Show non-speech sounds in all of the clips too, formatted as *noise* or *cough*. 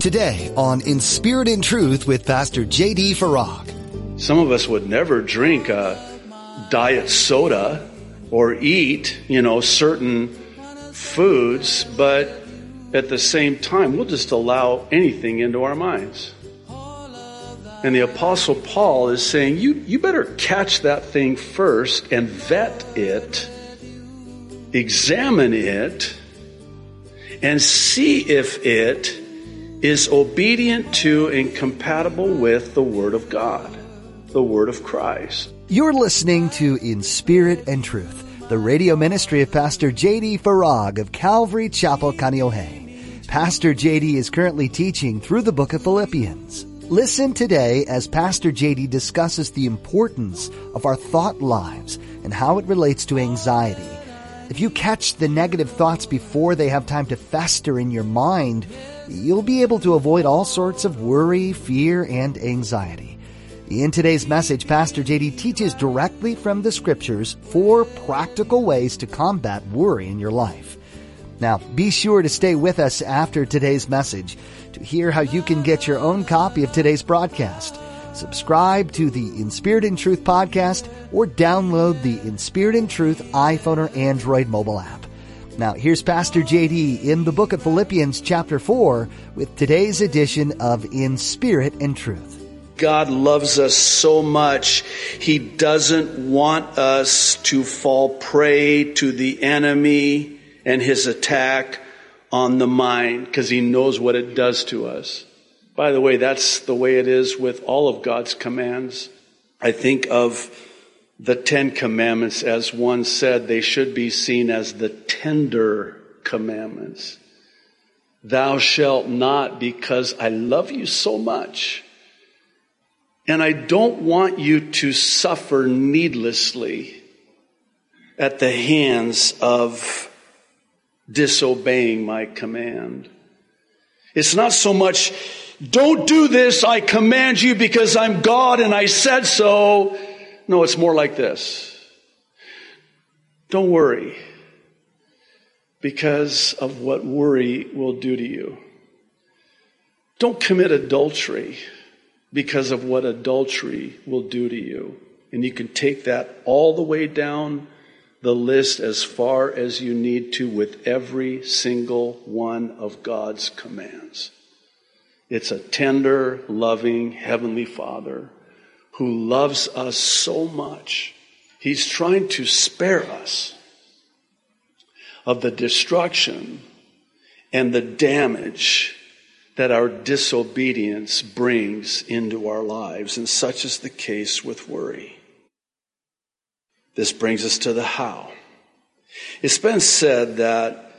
Today on In Spirit and Truth with Pastor J.D. Farag. Some of us would never drink a diet soda or eat, you know, certain foods, but at the same time, we'll just allow anything into our minds. And the Apostle Paul is saying, you, you better catch that thing first and vet it, examine it, and see if it is obedient to and compatible with the Word of God, the Word of Christ. You're listening to In Spirit and Truth, the radio ministry of Pastor J.D. Farag of Calvary Chapel, Kaneohe. Pastor J.D. is currently teaching through the book of Philippians. Listen today as Pastor JD discusses the importance of our thought lives and how it relates to anxiety. If you catch the negative thoughts before they have time to fester in your mind, you'll be able to avoid all sorts of worry, fear, and anxiety. In today's message, Pastor JD teaches directly from the scriptures four practical ways to combat worry in your life. Now, be sure to stay with us after today's message to hear how you can get your own copy of today's broadcast. Subscribe to the In Spirit and Truth podcast or download the In Spirit and Truth iPhone or Android mobile app. Now, here's Pastor JD in the book of Philippians, chapter 4, with today's edition of In Spirit and Truth. God loves us so much, He doesn't want us to fall prey to the enemy and his attack on the mind because he knows what it does to us. By the way, that's the way it is with all of God's commands. I think of the Ten Commandments as one said, they should be seen as the tender commandments. Thou shalt not because I love you so much. And I don't want you to suffer needlessly at the hands of disobeying my command. It's not so much, don't do this, I command you because I'm God and I said so. No, it's more like this. Don't worry because of what worry will do to you. Don't commit adultery because of what adultery will do to you. And you can take that all the way down the list as far as you need to with every single one of God's commands. It's a tender, loving Heavenly Father who loves us so much. He's trying to spare us of the destruction and the damage that our disobedience brings into our lives. And such is the case with worry. This brings us to the how. It's been said that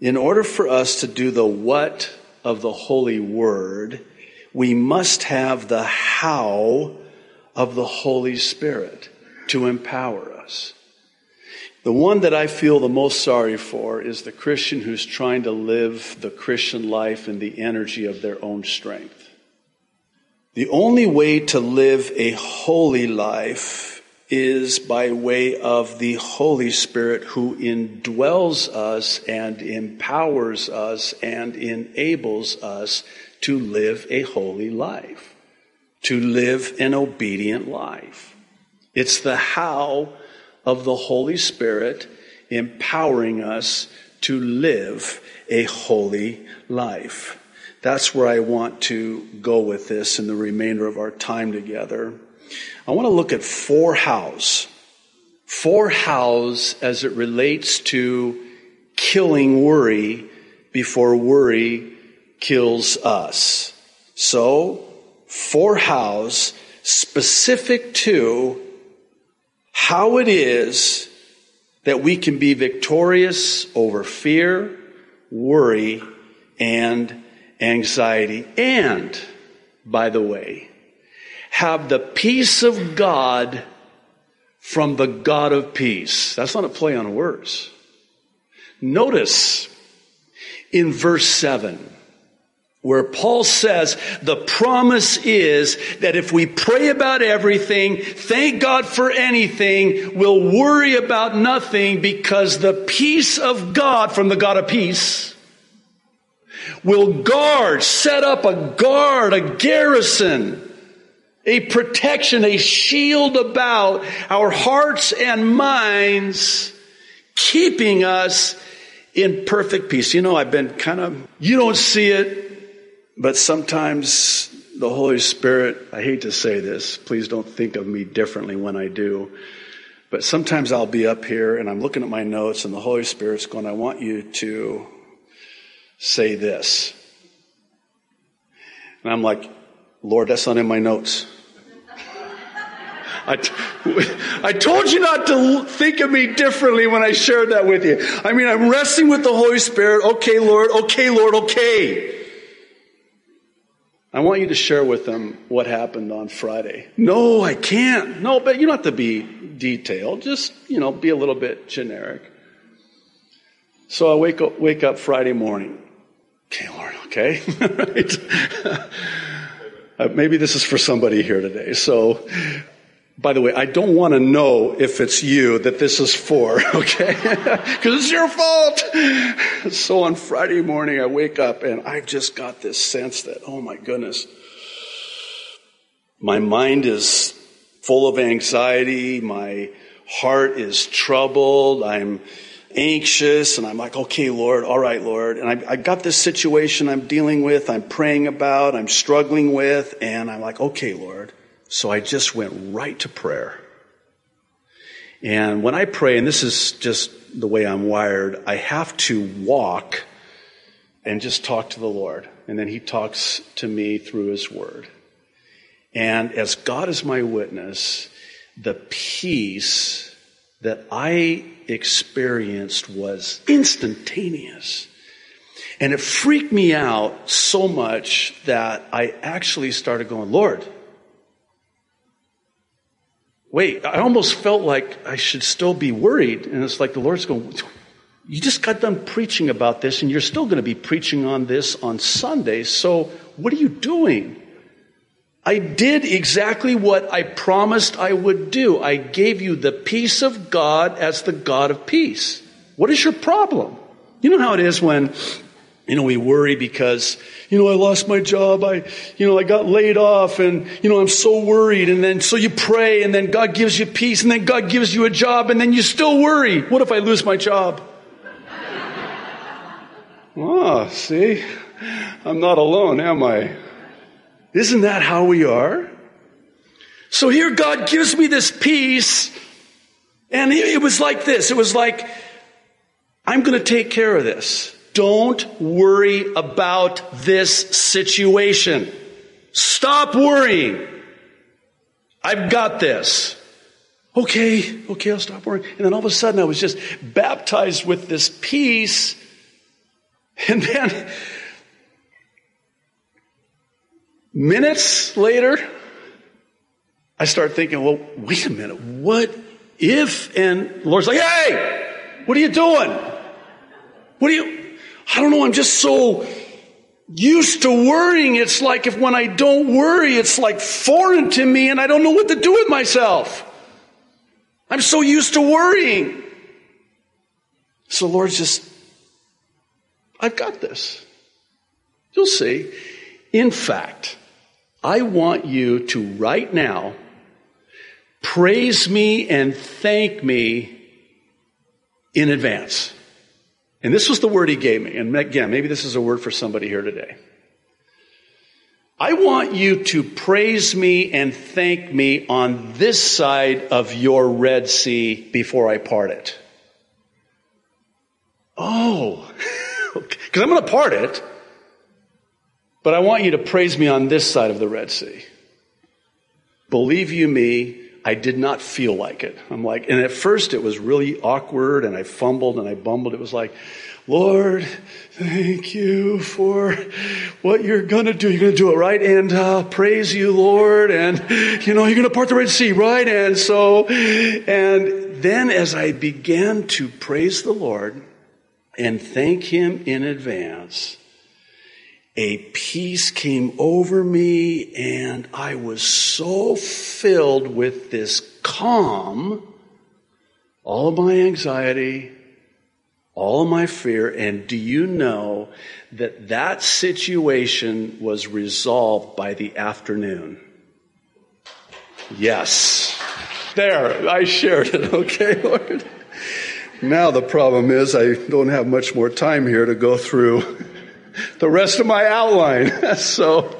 in order for us to do the what of the Holy Word, we must have the how of the Holy Spirit to empower us. The one that I feel the most sorry for is the Christian who's trying to live the Christian life in the energy of their own strength. The only way to live a holy life is by way of the Holy Spirit who indwells us and empowers us and enables us to live a holy life, to live an obedient life. It's the how of the Holy Spirit empowering us to live a holy life. That's where I want to go with this in the remainder of our time together. I want to look at four hows. Four hows as it relates to killing worry before worry kills us. So, four hows specific to how it is that we can be victorious over fear, worry, and anxiety. And, by the way, have the peace of God from the God of peace. That's not a play on words. Notice in verse 7 where Paul says the promise is that if we pray about everything, thank God for anything, we'll worry about nothing because the peace of God from the God of peace will guard, set up a guard, a garrison, a protection, a shield about our hearts and minds, keeping us in perfect peace. You know, I've been kind of, you don't see it, but sometimes the Holy Spirit, I hate to say this, please don't think of me differently when I do. But sometimes I'll be up here and I'm looking at my notes and the Holy Spirit's going, I want you to say this. And I'm like, Lord, that's not in my notes. I, t- I told you not to think of me differently when I shared that with you. I mean, I'm wrestling with the Holy Spirit. Okay, Lord. Okay, Lord. Okay. I want you to share with them what happened on Friday. No, I can't. No, but you don't have to be detailed. Just, you know, be a little bit generic. So I wake up, wake up Friday morning. Okay, Lord, okay. *laughs* right? uh, maybe this is for somebody here today. So by the way, I don't want to know if it's you that this is for, *laughs* okay? Because it's your fault. So on Friday morning, I wake up and I've just got this sense that, oh my goodness, my mind is full of anxiety. My heart is troubled. I'm anxious and I'm like, okay, Lord, all right, Lord. And I, I got this situation I'm dealing with, I'm praying about, I'm struggling with, and I'm like, okay, Lord. So I just went right to prayer. And when I pray, and this is just the way I'm wired, I have to walk and just talk to the Lord. And then He talks to me through His Word. And as God is my witness, the peace that I experienced was instantaneous. And it freaked me out so much that I actually started going, Lord, wait, I almost felt like I should still be worried. And it's like the Lord's going, you just got done preaching about this and you're still going to be preaching on this on Sunday. So what are you doing? I did exactly what I promised I would do. I gave you the peace of God as the God of peace. What is your problem? You know how it is when you know, we worry because, you know, I lost my job. I, you know, I got laid off and, you know, I'm so worried. And then, so you pray and then God gives you peace and then God gives you a job and then you still worry. What if I lose my job? *laughs* Ah, see? I'm not alone, am I? Isn't that how we are? So here God gives me this peace and it was like this. It was like, I'm going to take care of this. Don't worry about this situation. Stop worrying. I've got this. Okay, okay, I'll stop worrying. And then all of a sudden I was just baptized with this peace. And then minutes later, I start thinking, well, wait a minute, what if? And Lord's like, hey, what are you doing? What are you, I don't know, I'm just so used to worrying. It's like if when I don't worry, it's like foreign to me and I don't know what to do with myself. I'm so used to worrying. So Lord, just, I've got this. You'll see. In fact, I want you to right now praise me and thank me in advance. And this was the word he gave me. And again, maybe this is a word for somebody here today. I want you to praise me and thank me on this side of your Red Sea before I part it. Oh, *laughs* because I'm going to part it, but I want you to praise me on this side of the Red Sea. Believe you me, I did not feel like it. I'm like, and at first it was really awkward and I fumbled and I bumbled. It was like, Lord, thank you for what you're gonna do. You're gonna do it right and uh, praise you, Lord. And you know, you're gonna part the Red Sea, right? And so, and then as I began to praise the Lord and thank Him in advance, a peace came over me and I was so filled with this calm, all my anxiety, all my fear. And do you know that that situation was resolved by the afternoon? Yes. There, I shared it, *laughs* okay, Lord? Now the problem is I don't have much more time here to go through *laughs* the rest of my outline. *laughs* so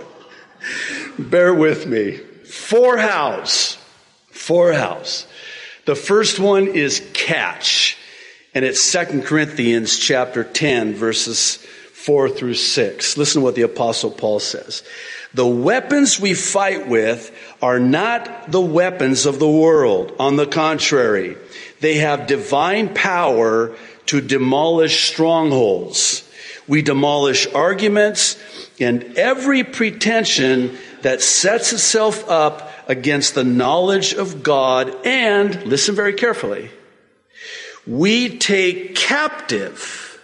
bear with me. Four house. Four house. The first one is catch. And it's Second Corinthians chapter 10 verses 4 through 6. Listen to what the apostle Paul says. The weapons we fight with are not the weapons of the world. On the contrary, they have divine power to demolish strongholds. We demolish arguments and every pretension that sets itself up against the knowledge of God and, listen very carefully, we take captive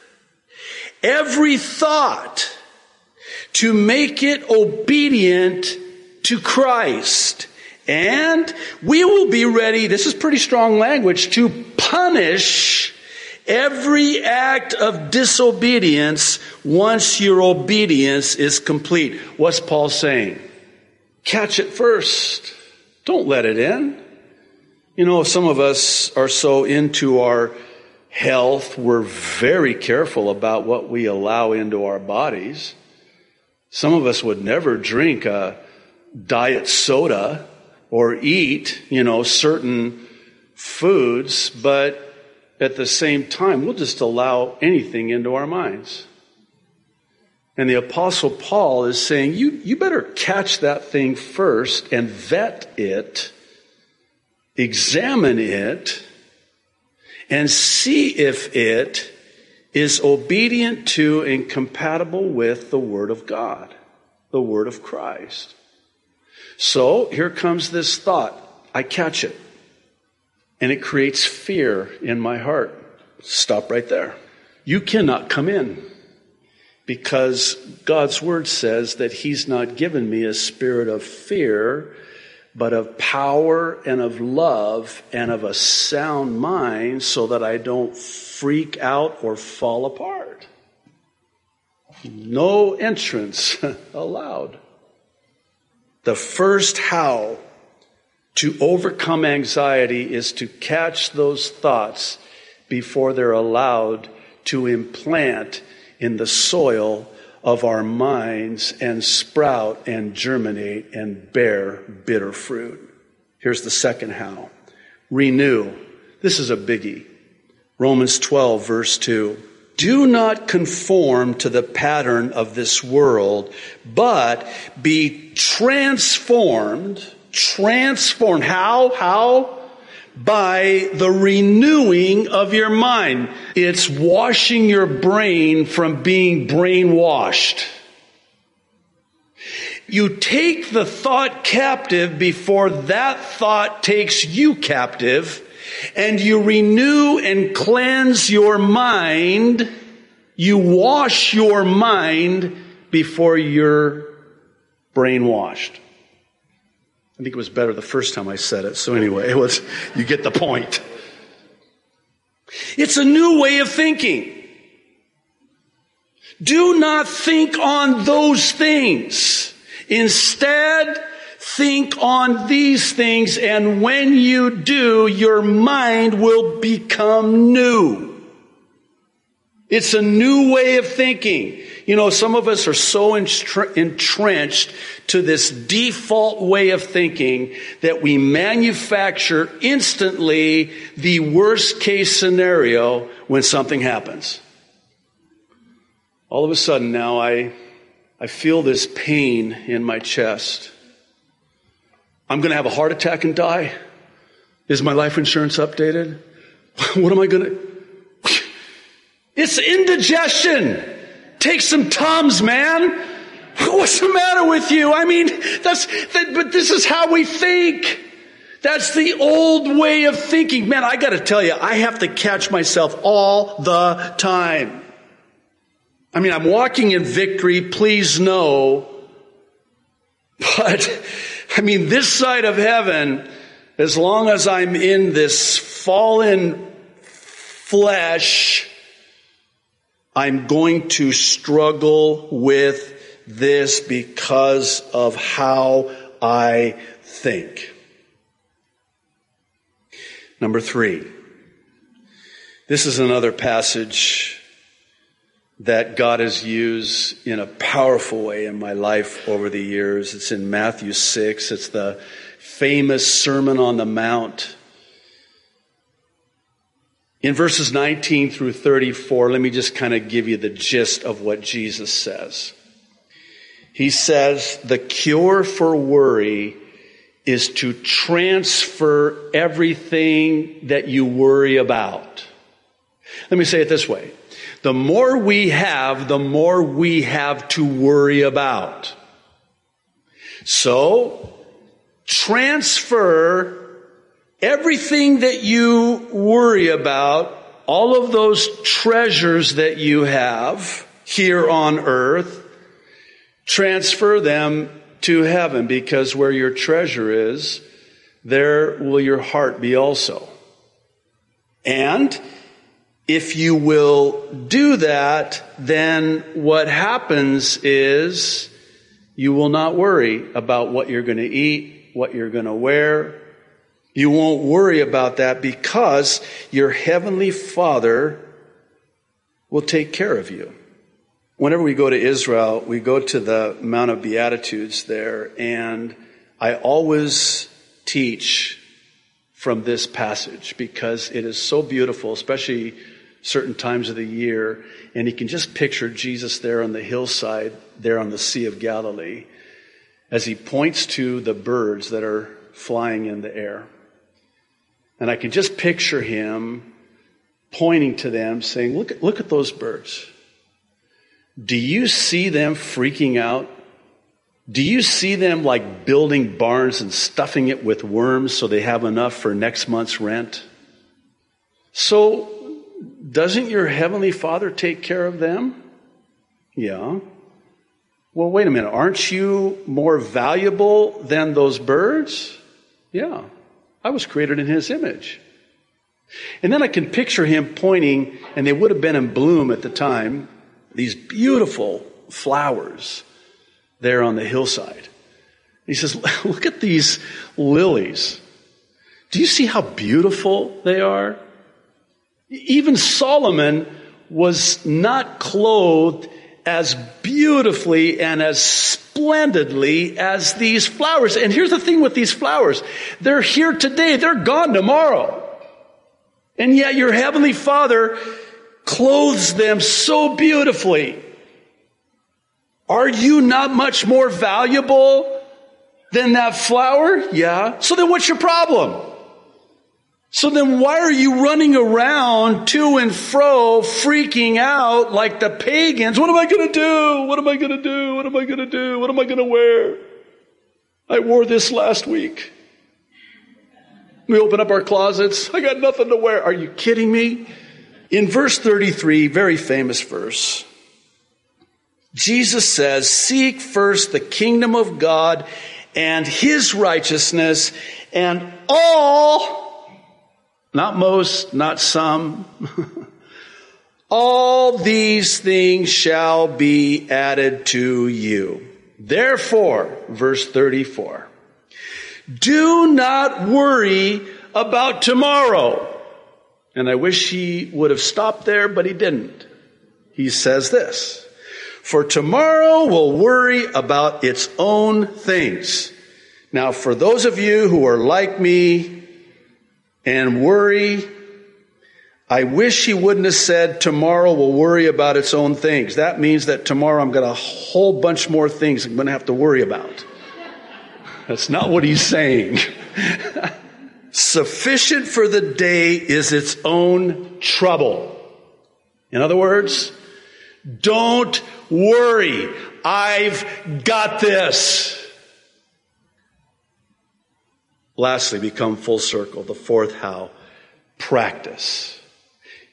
every thought to make it obedient to Christ. And we will be ready, this is pretty strong language, to punish every act of disobedience once your obedience is complete. What's Paul saying? Catch it first. Don't let it in. You know, some of us are so into our health, we're very careful about what we allow into our bodies. Some of us would never drink a diet soda or eat, you know, certain foods, but at the same time, we'll just allow anything into our minds. And the apostle Paul is saying, you, you better catch that thing first and vet it, examine it, and see if it is obedient to and compatible with the Word of God, the Word of Christ. So here comes this thought. I catch it. And it creates fear in my heart. Stop right there. You cannot come in because God's Word says that He's not given me a spirit of fear, but of power and of love and of a sound mind so that I don't freak out or fall apart. No entrance *laughs* allowed. The first how to overcome anxiety is to catch those thoughts before they're allowed to implant in the soil of our minds and sprout and germinate and bear bitter fruit. Here's the second how. Renew. This is a biggie. Romans 12 verse 2. Do not conform to the pattern of this world, but be transformed, transformed. How? How? By the renewing of your mind. It's washing your brain from being brainwashed. You take the thought captive before that thought takes you captive and you renew and cleanse your mind. You wash your mind before you're brainwashed. I think it was better the first time I said it. So anyway, *laughs* it was, you get the point. It's a new way of thinking. Do not think on those things. Instead, Think on these things, and when you do, your mind will become new. It's a new way of thinking. You know, some of us are so entrenched to this default way of thinking that we manufacture instantly the worst case scenario when something happens. All of a sudden now I, I feel this pain in my chest. I'm going to have a heart attack and die? Is my life insurance updated? *laughs* what am I going to? It's indigestion. Take some Tums, man. *laughs* What's the matter with you? I mean, that's, that, but this is how we think. That's the old way of thinking. Man, I gotta tell you, I have to catch myself all the time. I mean, I'm walking in victory, please know. But I mean, this side of heaven, as long as I'm in this fallen flesh, I'm going to struggle with this because of how I think. Number three. This is another passage that God has used in a powerful way in my life over the years. It's in Matthew 6. It's the famous Sermon on the Mount. In verses 19 through 34, let me just kind of give you the gist of what Jesus says. He says, the cure for worry is to transfer everything that you worry about. Let me say it this way. The more we have, the more we have to worry about. So, transfer everything that you worry about, all of those treasures that you have here on earth, transfer them to heaven because where your treasure is, there will your heart be also. And if you will do that, then what happens is you will not worry about what you're going to eat, what you're going to wear. You won't worry about that because your heavenly Father will take care of you. Whenever we go to Israel, we go to the Mount of Beatitudes there, and I always teach from this passage because it is so beautiful, especially certain times of the year, and you can just picture Jesus there on the hillside, there on the Sea of Galilee, as he points to the birds that are flying in the air. And I can just picture him pointing to them, saying, Look look at those birds. Do you see them freaking out? Do you see them like building barns and stuffing it with worms so they have enough for next month's rent? So doesn't your heavenly father take care of them? Yeah. Well, wait a minute. Aren't you more valuable than those birds? Yeah. I was created in his image. And then I can picture him pointing, and they would have been in bloom at the time, these beautiful flowers there on the hillside. He says, *laughs* Look at these lilies. Do you see how beautiful they are? Even Solomon was not clothed as beautifully and as splendidly as these flowers. And here's the thing with these flowers. They're here today. They're gone tomorrow. And yet your heavenly father clothes them so beautifully. Are you not much more valuable than that flower? Yeah. So then what's your problem? So then why are you running around to and fro, freaking out like the pagans? What am I going to do? What am I going to do? What am I going to do? What am I going to wear? I wore this last week. We open up our closets. I got nothing to wear. Are you kidding me? In verse 33, very famous verse, Jesus says, Seek first the kingdom of God and his righteousness, and all not most, not some. *laughs* All these things shall be added to you. Therefore, verse 34, do not worry about tomorrow. And I wish he would have stopped there, but he didn't. He says this, for tomorrow will worry about its own things. Now, for those of you who are like me, and worry. I wish he wouldn't have said tomorrow will worry about its own things. That means that tomorrow I'm got a whole bunch more things I'm going to have to worry about. That's not what he's saying. *laughs* Sufficient for the day is its own trouble. In other words, don't worry. I've got this. Lastly, become full circle. The fourth how? Practice.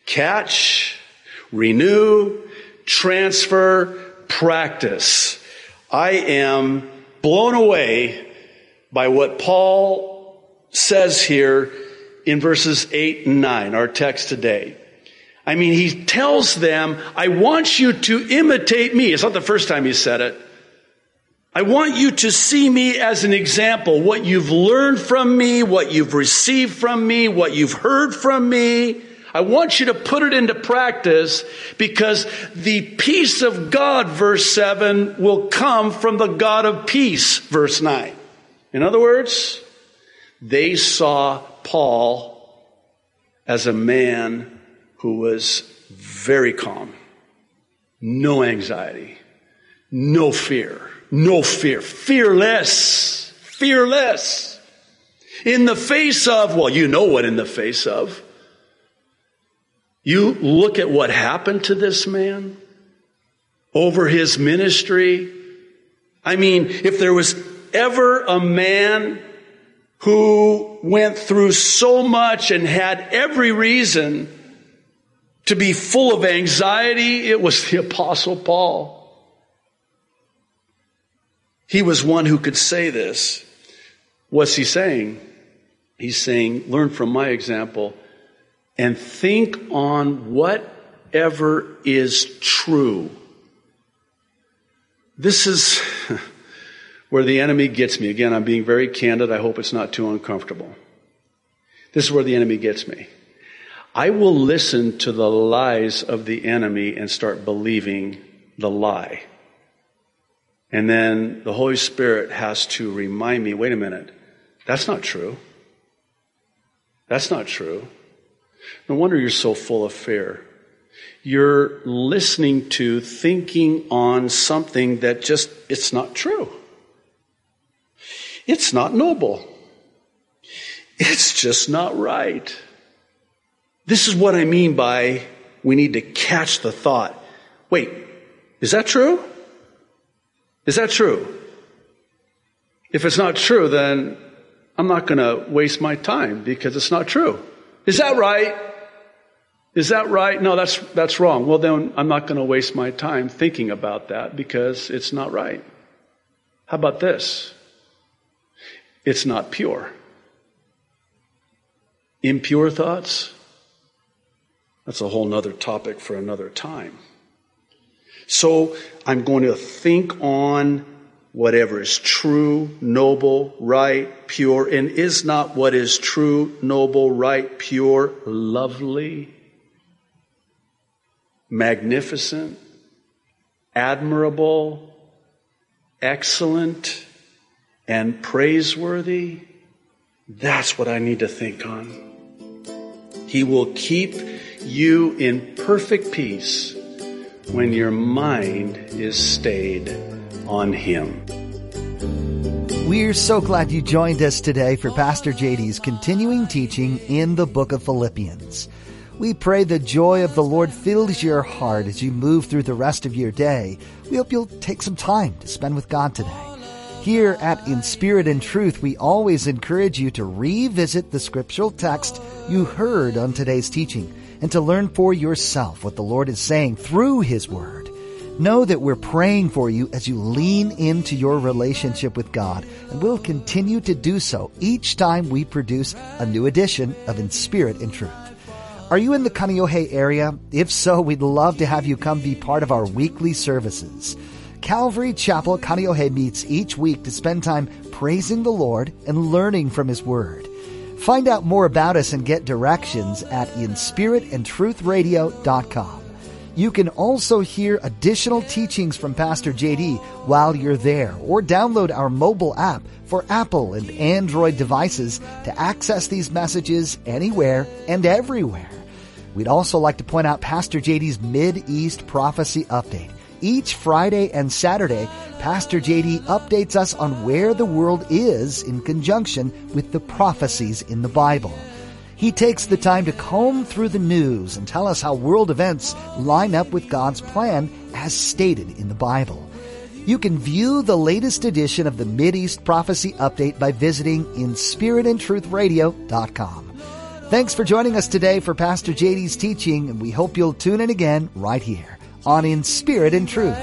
Catch, renew, transfer, practice. I am blown away by what Paul says here in verses 8 and 9, our text today. I mean, he tells them, I want you to imitate me. It's not the first time he said it. I want you to see me as an example. What you've learned from me, what you've received from me, what you've heard from me. I want you to put it into practice because the peace of God, verse 7, will come from the God of peace, verse 9. In other words, they saw Paul as a man who was very calm, no anxiety, no fear, no fear, fearless, fearless. In the face of, well, you know what in the face of. You look at what happened to this man over his ministry. I mean, if there was ever a man who went through so much and had every reason to be full of anxiety, it was the Apostle Paul. He was one who could say this. What's he saying? He's saying, learn from my example and think on whatever is true. This is *laughs* where the enemy gets me. Again, I'm being very candid. I hope it's not too uncomfortable. This is where the enemy gets me. I will listen to the lies of the enemy and start believing the lie. And then the Holy Spirit has to remind me wait a minute, that's not true. That's not true. No wonder you're so full of fear. You're listening to, thinking on something that just, it's not true. It's not noble. It's just not right. This is what I mean by we need to catch the thought. Wait, is that true? Is that true? If it's not true, then I'm not going to waste my time because it's not true. Is that right? Is that right? No, that's, that's wrong. Well, then I'm not going to waste my time thinking about that because it's not right. How about this? It's not pure. Impure thoughts? That's a whole nother topic for another time. So I'm going to think on whatever is true, noble, right, pure, and is not what is true, noble, right, pure, lovely, magnificent, admirable, excellent, and praiseworthy, that's what I need to think on. He will keep you in perfect peace when your mind is stayed on Him. We're so glad you joined us today for Pastor JD's continuing teaching in the book of Philippians. We pray the joy of the Lord fills your heart as you move through the rest of your day. We hope you'll take some time to spend with God today. Here at In Spirit and Truth, we always encourage you to revisit the scriptural text you heard on today's teaching and to learn for yourself what the Lord is saying through His Word. Know that we're praying for you as you lean into your relationship with God, and we'll continue to do so each time we produce a new edition of In Spirit and Truth. Are you in the Kaneohe area? If so, we'd love to have you come be part of our weekly services. Calvary Chapel Kaneohe meets each week to spend time praising the Lord and learning from His Word. Find out more about us and get directions at inspiritandtruthradio.com. You can also hear additional teachings from Pastor JD while you're there or download our mobile app for Apple and Android devices to access these messages anywhere and everywhere. We'd also like to point out Pastor JD's Mid East Prophecy Update. Each Friday and Saturday, Pastor JD updates us on where the world is in conjunction with the prophecies in the Bible. He takes the time to comb through the news and tell us how world events line up with God's plan as stated in the Bible. You can view the latest edition of the East Prophecy Update by visiting inspiritandtruthradio.com. Thanks for joining us today for Pastor JD's teaching, and we hope you'll tune in again right here on In Spirit and Truth.